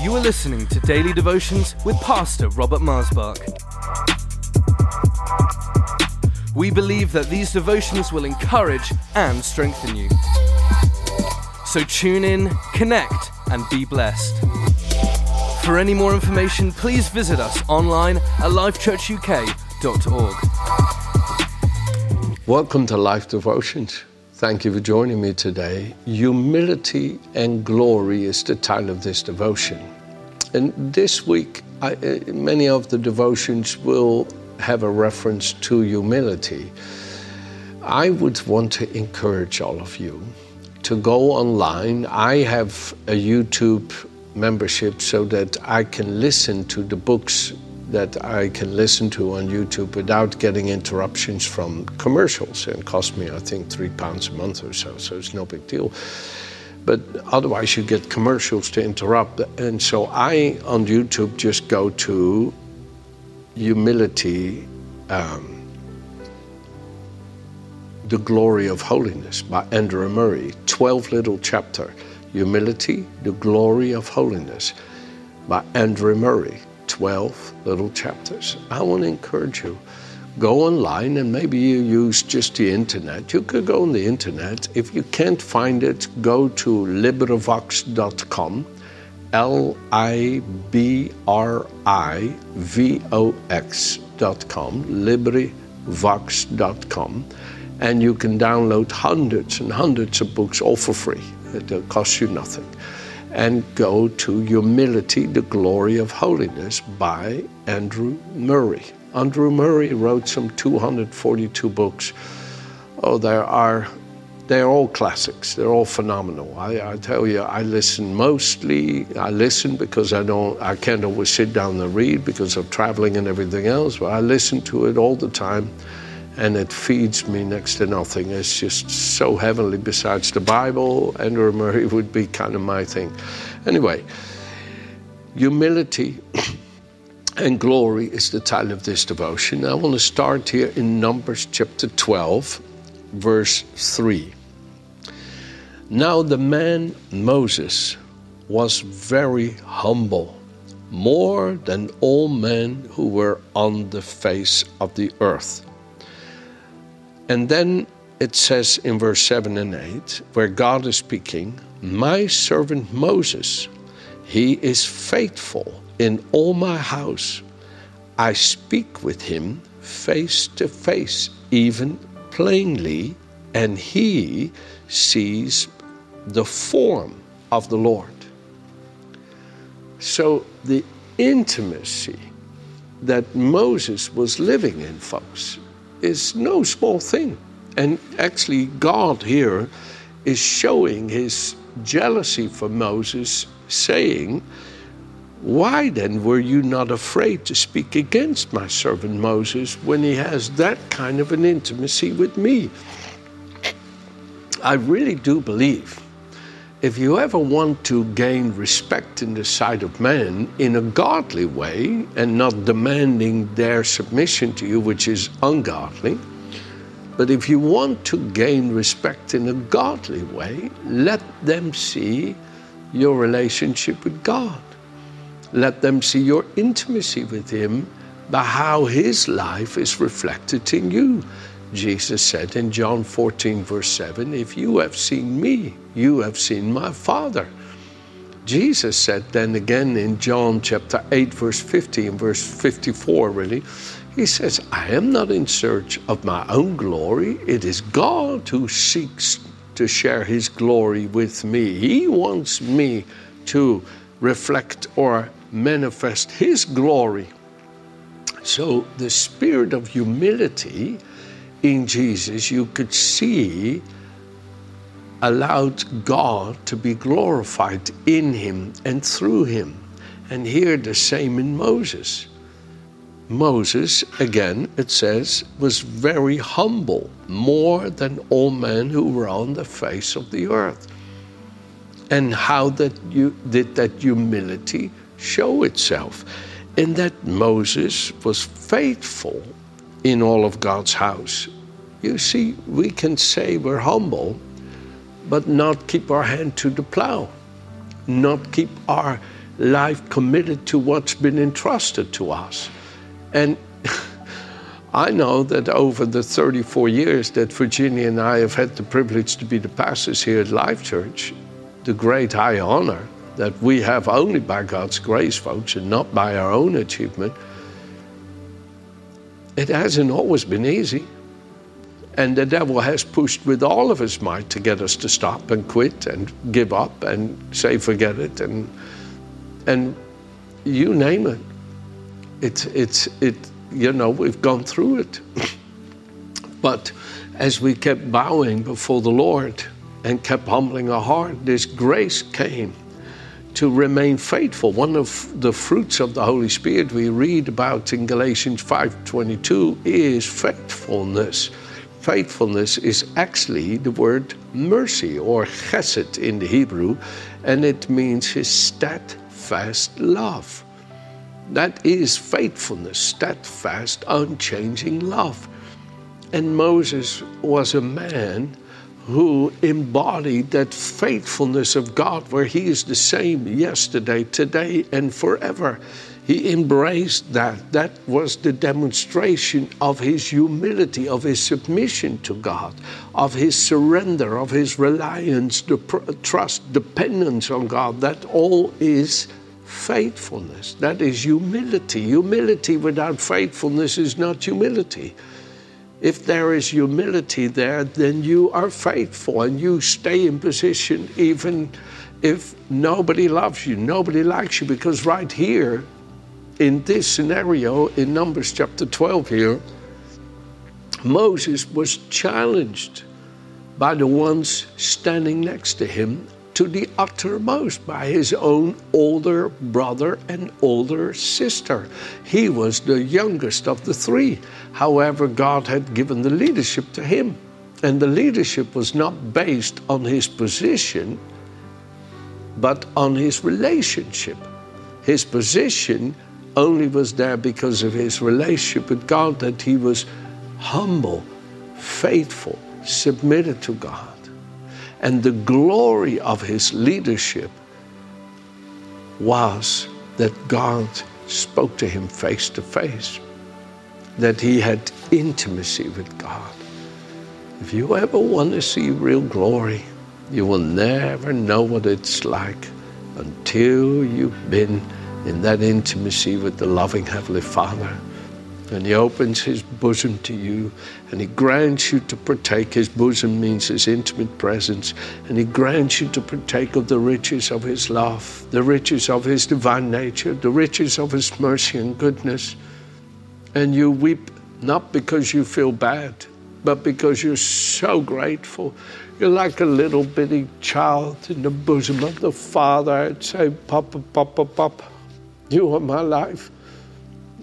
You are listening to Daily Devotions with Pastor Robert Marsbach. We believe that these devotions will encourage and strengthen you. So tune in, connect, and be blessed. For any more information, please visit us online at lifechurchuk.org. Welcome to Life Devotions. Thank you for joining me today. Humility and glory is the title of this devotion. And this week, I, uh, many of the devotions will have a reference to humility. I would want to encourage all of you to go online. I have a YouTube membership so that I can listen to the books that I can listen to on YouTube without getting interruptions from commercials. And cost me, I think, three pounds a month or so, so it's no big deal. But otherwise, you get commercials to interrupt. And so I, on YouTube, just go to humility, um, the Glory of Holiness by Andrew Murray, 12 little chapter. Humility, the Glory of Holiness by Andrew Murray. 12 little chapters. I want to encourage you. Go online and maybe you use just the internet. You could go on the internet. If you can't find it, go to LibriVox.com, L I B R I V O X.com, LibriVox.com, and you can download hundreds and hundreds of books all for free. It'll cost you nothing and go to Humility, the Glory of Holiness by Andrew Murray. Andrew Murray wrote some 242 books. Oh, there are, they're all classics. They're all phenomenal. I, I tell you, I listen mostly, I listen because I don't, I can't always sit down and read because of traveling and everything else, but I listen to it all the time and it feeds me next to nothing. It's just so heavenly. Besides the Bible, Andrew Murray would be kind of my thing. Anyway, humility and glory is the title of this devotion. I want to start here in Numbers chapter 12, verse 3. Now the man Moses was very humble, more than all men who were on the face of the earth. And then it says in verse 7 and 8, where God is speaking, My servant Moses, he is faithful in all my house. I speak with him face to face, even plainly, and he sees the form of the Lord. So the intimacy that Moses was living in, folks, is no small thing. And actually, God here is showing his jealousy for Moses, saying, Why then were you not afraid to speak against my servant Moses when he has that kind of an intimacy with me? I really do believe if you ever want to gain respect in the sight of men in a godly way and not demanding their submission to you, which is ungodly, but if you want to gain respect in a godly way, let them see your relationship with God. Let them see your intimacy with Him by how His life is reflected in you. Jesus said in John 14, verse 7, If you have seen me, you have seen my Father. Jesus said then again in John chapter 8, verse 50 and verse 54, really, he says, I am not in search of my own glory. It is God who seeks to share his glory with me. He wants me to reflect or manifest his glory. So the spirit of humility in Jesus, you could see allowed God to be glorified in him and through him. And here the same in Moses. Moses, again, it says, was very humble, more than all men who were on the face of the earth. And how that you did that humility show itself? In that Moses was faithful in all of God's house. You see, we can say we're humble, but not keep our hand to the plow, not keep our life committed to what's been entrusted to us. And I know that over the 34 years that Virginia and I have had the privilege to be the pastors here at Life Church, the great high honor that we have only by God's grace, folks, and not by our own achievement, it hasn't always been easy. And the devil has pushed with all of his might to get us to stop and quit and give up and say, forget it, and, and you name it. It's, it's, it, you know, we've gone through it. but as we kept bowing before the Lord and kept humbling our heart, this grace came to remain faithful. One of the fruits of the Holy Spirit we read about in Galatians 5:22 is faithfulness faithfulness is actually the word mercy or chesed in the Hebrew, and it means his steadfast love. That is faithfulness, steadfast, unchanging love. And Moses was a man who embodied that faithfulness of God, where he is the same yesterday, today, and forever. He embraced that. That was the demonstration of his humility, of his submission to God, of his surrender, of his reliance, the trust, dependence on God. That all is faithfulness. That is humility. Humility without faithfulness is not humility. If there is humility there, then you are faithful and you stay in position even if nobody loves you, nobody likes you, because right here, in this scenario in Numbers chapter 12 here, Moses was challenged by the ones standing next to him to the uttermost by his own older brother and older sister. He was the youngest of the three. However, God had given the leadership to him. And the leadership was not based on his position, but on his relationship. His position only was there because of his relationship with God, that he was humble, faithful, submitted to God. And the glory of his leadership was that God spoke to him face to face, that he had intimacy with God. If you ever want to see real glory, you will never know what it's like until you've been in that intimacy with the loving Heavenly Father. And He opens His bosom to you and He grants you to partake. His bosom means His intimate presence. And He grants you to partake of the riches of His love, the riches of His divine nature, the riches of His mercy and goodness. And you weep not because you feel bad, but because you're so grateful. You're like a little bitty child in the bosom of the Father. I'd say, Papa, Papa, Papa. You are my life.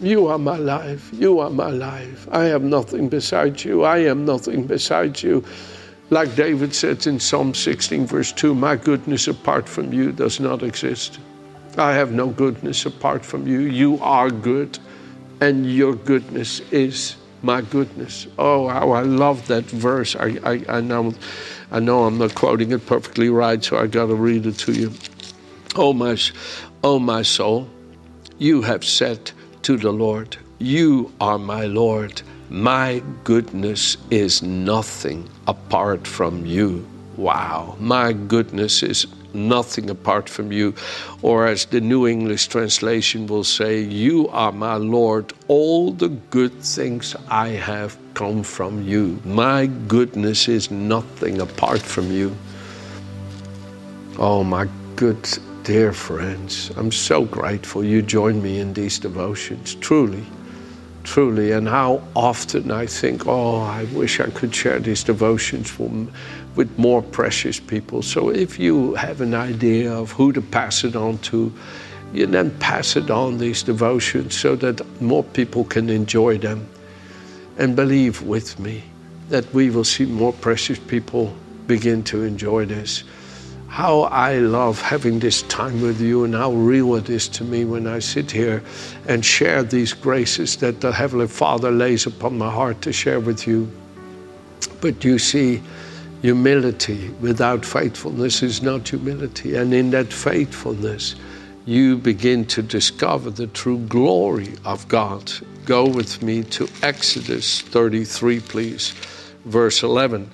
You are my life. You are my life. I have nothing besides you. I am nothing besides you. Like David says in Psalm 16, verse 2, my goodness apart from you does not exist. I have no goodness apart from you. You are good, and your goodness is my goodness. Oh, how I love that verse. I, I, I, know, I know I'm not quoting it perfectly right, so I got to read it to you. Oh, my, oh, my soul you have said to the Lord, You are my Lord. My goodness is nothing apart from you. Wow, my goodness is nothing apart from you. Or as the New English translation will say, You are my Lord. All the good things I have come from you. My goodness is nothing apart from you. Oh, my good Dear friends, I'm so grateful you join me in these devotions, truly, truly. And how often I think, oh, I wish I could share these devotions with more precious people. So if you have an idea of who to pass it on to, you then pass it on these devotions so that more people can enjoy them. And believe with me that we will see more precious people begin to enjoy this how I love having this time with you and how real it is to me when I sit here and share these graces that the Heavenly Father lays upon my heart to share with you. But you see, humility without faithfulness is not humility. And in that faithfulness, you begin to discover the true glory of God. Go with me to Exodus 33, please, verse 11.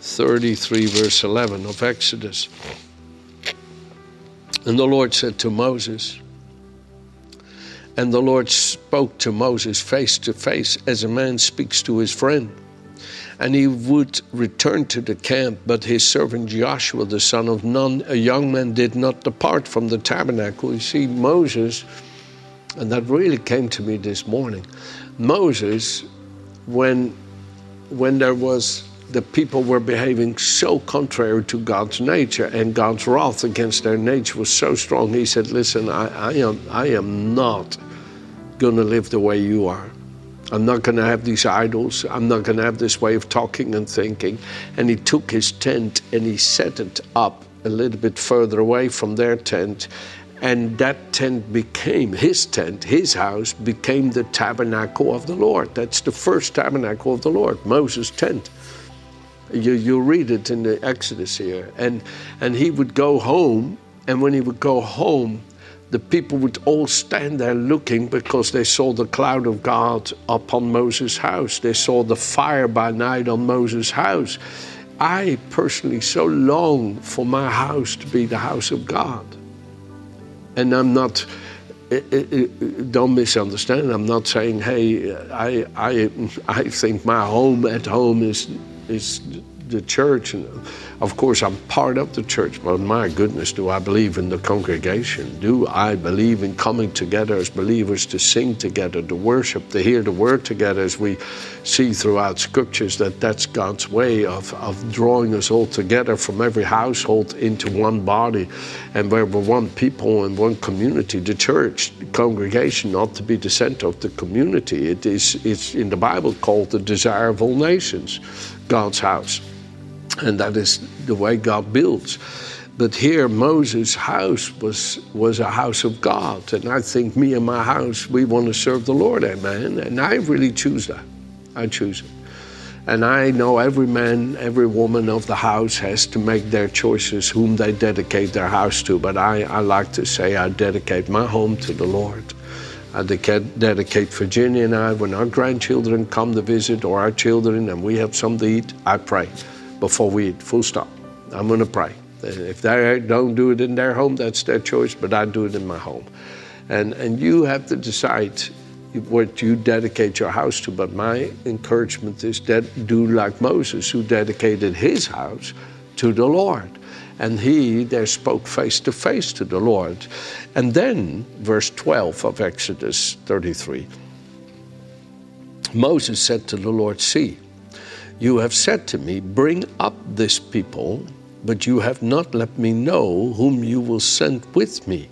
33, verse 11 of Exodus. And the Lord said to Moses, and the Lord spoke to Moses face to face as a man speaks to his friend. And he would return to the camp, but his servant Joshua, the son of Nun, a young man, did not depart from the tabernacle. You see, Moses, and that really came to me this morning. Moses, when when there was the people were behaving so contrary to God's nature, and God's wrath against their nature was so strong. He said, "Listen, I, I am, I am not going to live the way you are. I'm not going to have these idols. I'm not going to have this way of talking and thinking." And he took his tent and he set it up a little bit further away from their tent, and that tent became his tent, his house became the tabernacle of the Lord. That's the first tabernacle of the Lord, Moses' tent. You, you read it in the Exodus here. And, and he would go home, and when he would go home, the people would all stand there looking because they saw the cloud of God upon Moses' house. They saw the fire by night on Moses' house. I personally so long for my house to be the house of God. And I'm not, don't misunderstand, I'm not saying, hey, I, I, I think my home at home is is the church. And of course, I'm part of the church, but my goodness, do I believe in the congregation? Do I believe in coming together as believers to sing together, to worship, to hear the word together as we see throughout scriptures that that's God's way of, of drawing us all together from every household into one body and where we're one people and one community. The church, the congregation ought to be the center of the community. It is it's in the Bible called the desire of all nations, God's house. And that is the way God builds. But here, Moses' house was, was a house of God. And I think me and my house, we want to serve the Lord, amen. And I really choose that. I choose it. And I know every man, every woman of the house has to make their choices whom they dedicate their house to. But I, I like to say I dedicate my home to the Lord. I dedicate Virginia and I, when our grandchildren come to visit or our children and we have something to eat, I pray before we eat, full stop. I'm going to pray. If they don't do it in their home, that's their choice, but I do it in my home. And, and you have to decide what you dedicate your house to. But my encouragement is that do like Moses, who dedicated his house to the Lord. And he there spoke face to face to the Lord. And then, verse 12 of Exodus 33 Moses said to the Lord, See, you have said to me, Bring up this people, but you have not let me know whom you will send with me.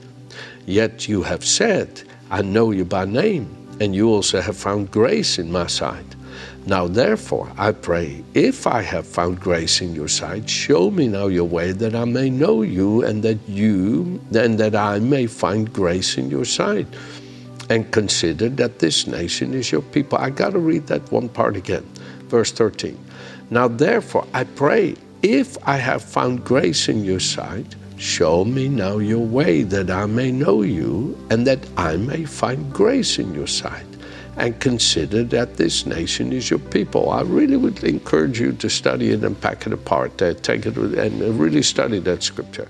Yet you have said, I know you by name and you also have found grace in my sight. Now, therefore, I pray, if I have found grace in your sight, show me now your way that I may know you and that you, and that I may find grace in your sight. And consider that this nation is your people. I got to read that one part again. Verse 13. Now, therefore, I pray, if I have found grace in your sight, Show me now your way that I may know you and that I may find grace in your sight and consider that this nation is your people. I really would encourage you to study it and pack it apart, uh, take it and really study that scripture.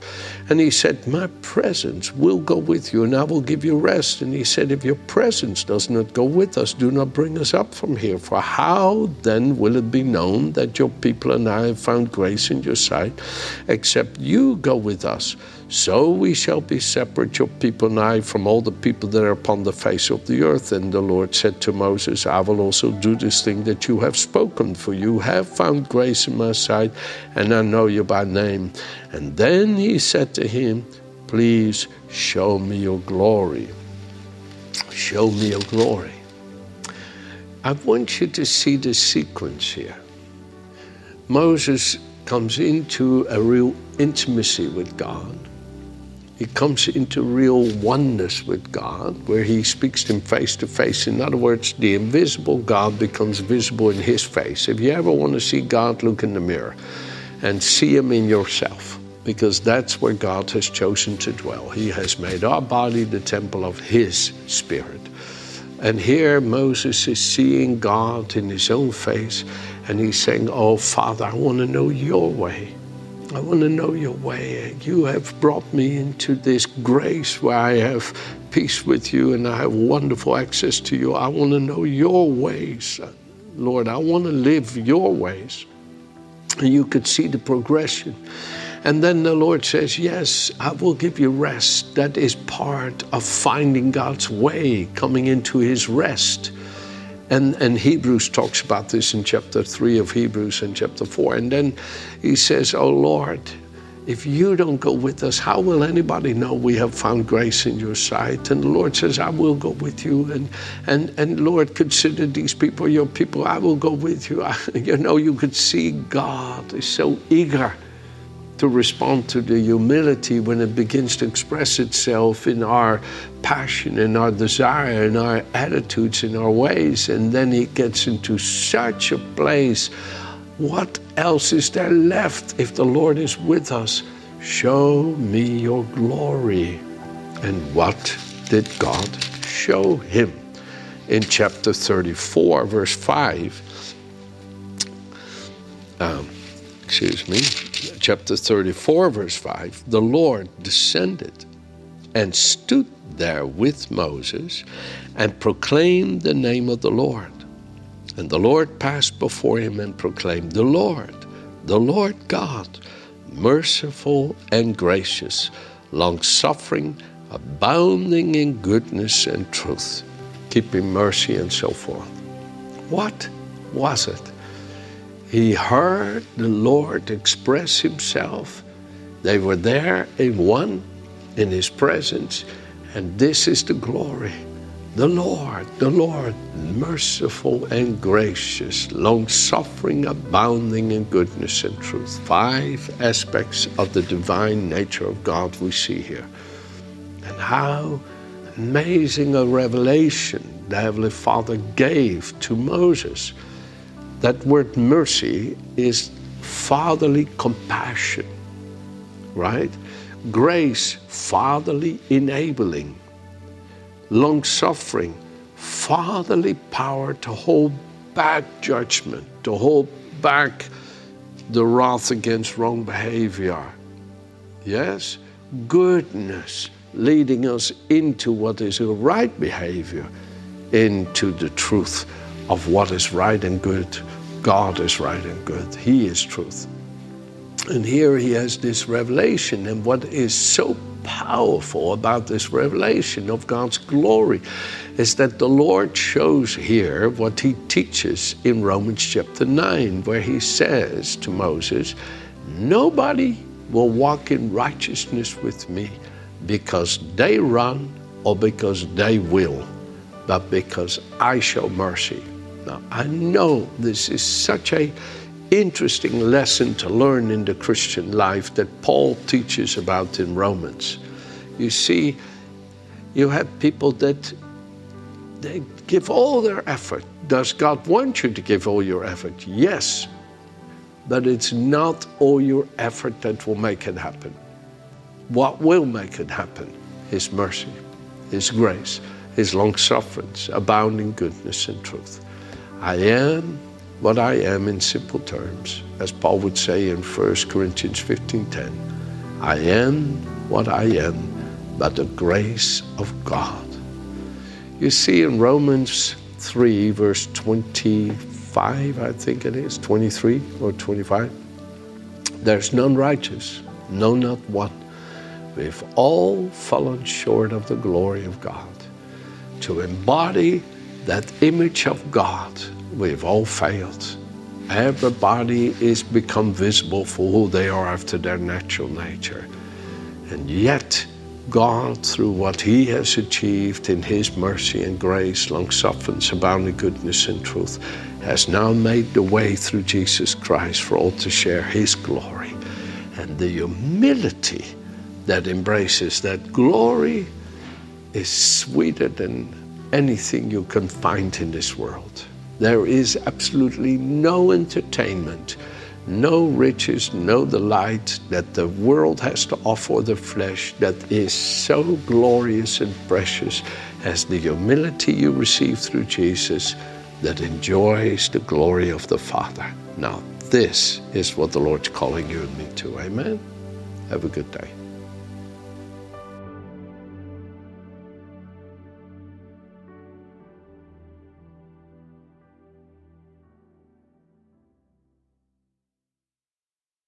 And he said, My presence will go with you and I will give you rest. And he said, If your presence does not go with us, do not bring us up from here. For how then will it be known that your people and I have found grace in your sight, except you go with us? So we shall be separate, your people and I, from all the people that are upon the face of the earth. And the Lord said to Moses, I will also do this thing that you have spoken, for you have found grace in my sight, and I know you by name. And then he said to him, Please show me your glory. Show me your glory. I want you to see the sequence here. Moses comes into a real intimacy with God. He comes into real oneness with God, where he speaks to him face to face. In other words, the invisible God becomes visible in his face. If you ever want to see God, look in the mirror and see him in yourself because that's where God has chosen to dwell. He has made our body the temple of His Spirit. And here Moses is seeing God in his own face, and he's saying, Oh, Father, I want to know your way. I want to know your way. You have brought me into this grace where I have peace with you and I have wonderful access to you. I want to know your ways. Lord, I want to live your ways. And you could see the progression. And then the Lord says, Yes, I will give you rest. That is part of finding God's way, coming into his rest. And, and Hebrews talks about this in chapter 3 of Hebrews and chapter 4. And then he says, Oh Lord, if you don't go with us, how will anybody know we have found grace in your sight? And the Lord says, I will go with you. And, and, and Lord, consider these people your people. I will go with you. I, you know, you could see God is so eager to respond to the humility when it begins to express itself in our passion, in our desire, in our attitudes, in our ways. And then it gets into such a place. What else is there left if the Lord is with us? Show me your glory. And what did God show him? In chapter 34, verse 5, um, excuse me, chapter 34, verse 5, the Lord descended and stood there with Moses and proclaimed the name of the Lord. And the Lord passed before him and proclaimed, The Lord, the Lord God, merciful and gracious, long suffering, abounding in goodness and truth, keeping mercy and so forth. What was it? He heard the Lord express himself. They were there in one, in his presence, and this is the glory. The Lord, the Lord, merciful and gracious, long suffering, abounding in goodness and truth. Five aspects of the divine nature of God we see here. And how amazing a revelation the Heavenly Father gave to Moses that word mercy is fatherly compassion, right? Grace, fatherly enabling. Long suffering, fatherly power to hold back judgment, to hold back the wrath against wrong behavior. Yes? Goodness, leading us into what is a right behavior, into the truth of what is right and good. God is right and good. He is truth. And here he has this revelation. And what is so powerful about this revelation of God's glory is that the Lord shows here what he teaches in Romans chapter 9, where he says to Moses, Nobody will walk in righteousness with me because they run or because they will, but because I show mercy now, I know this is such a interesting lesson to learn in the Christian life that Paul teaches about in Romans. You see, you have people that they give all their effort. Does God want you to give all your effort? Yes. But it's not all your effort that will make it happen. What will make it happen? His mercy, His grace, His long sufferance, abounding goodness and truth. I am what I am in simple terms, as Paul would say in 1 Corinthians 15:10. I am what I am by the grace of God. You see in Romans 3, verse 25, I think it is, 23 or 25, there's none righteous, no, not one. We've all fallen short of the glory of God. To embody that image of God, we've all failed. Everybody is become visible for who they are after their natural nature. And yet, God, through what He has achieved in His mercy and grace, long sufferance, abounding goodness and truth, has now made the way through Jesus Christ for all to share His glory. And the humility that embraces that glory is sweeter than anything you can find in this world. There is absolutely no entertainment, no riches, no delight that the world has to offer the flesh that is so glorious and precious as the humility you receive through Jesus that enjoys the glory of the Father. Now, this is what the Lord's calling you and me to. Amen. Have a good day.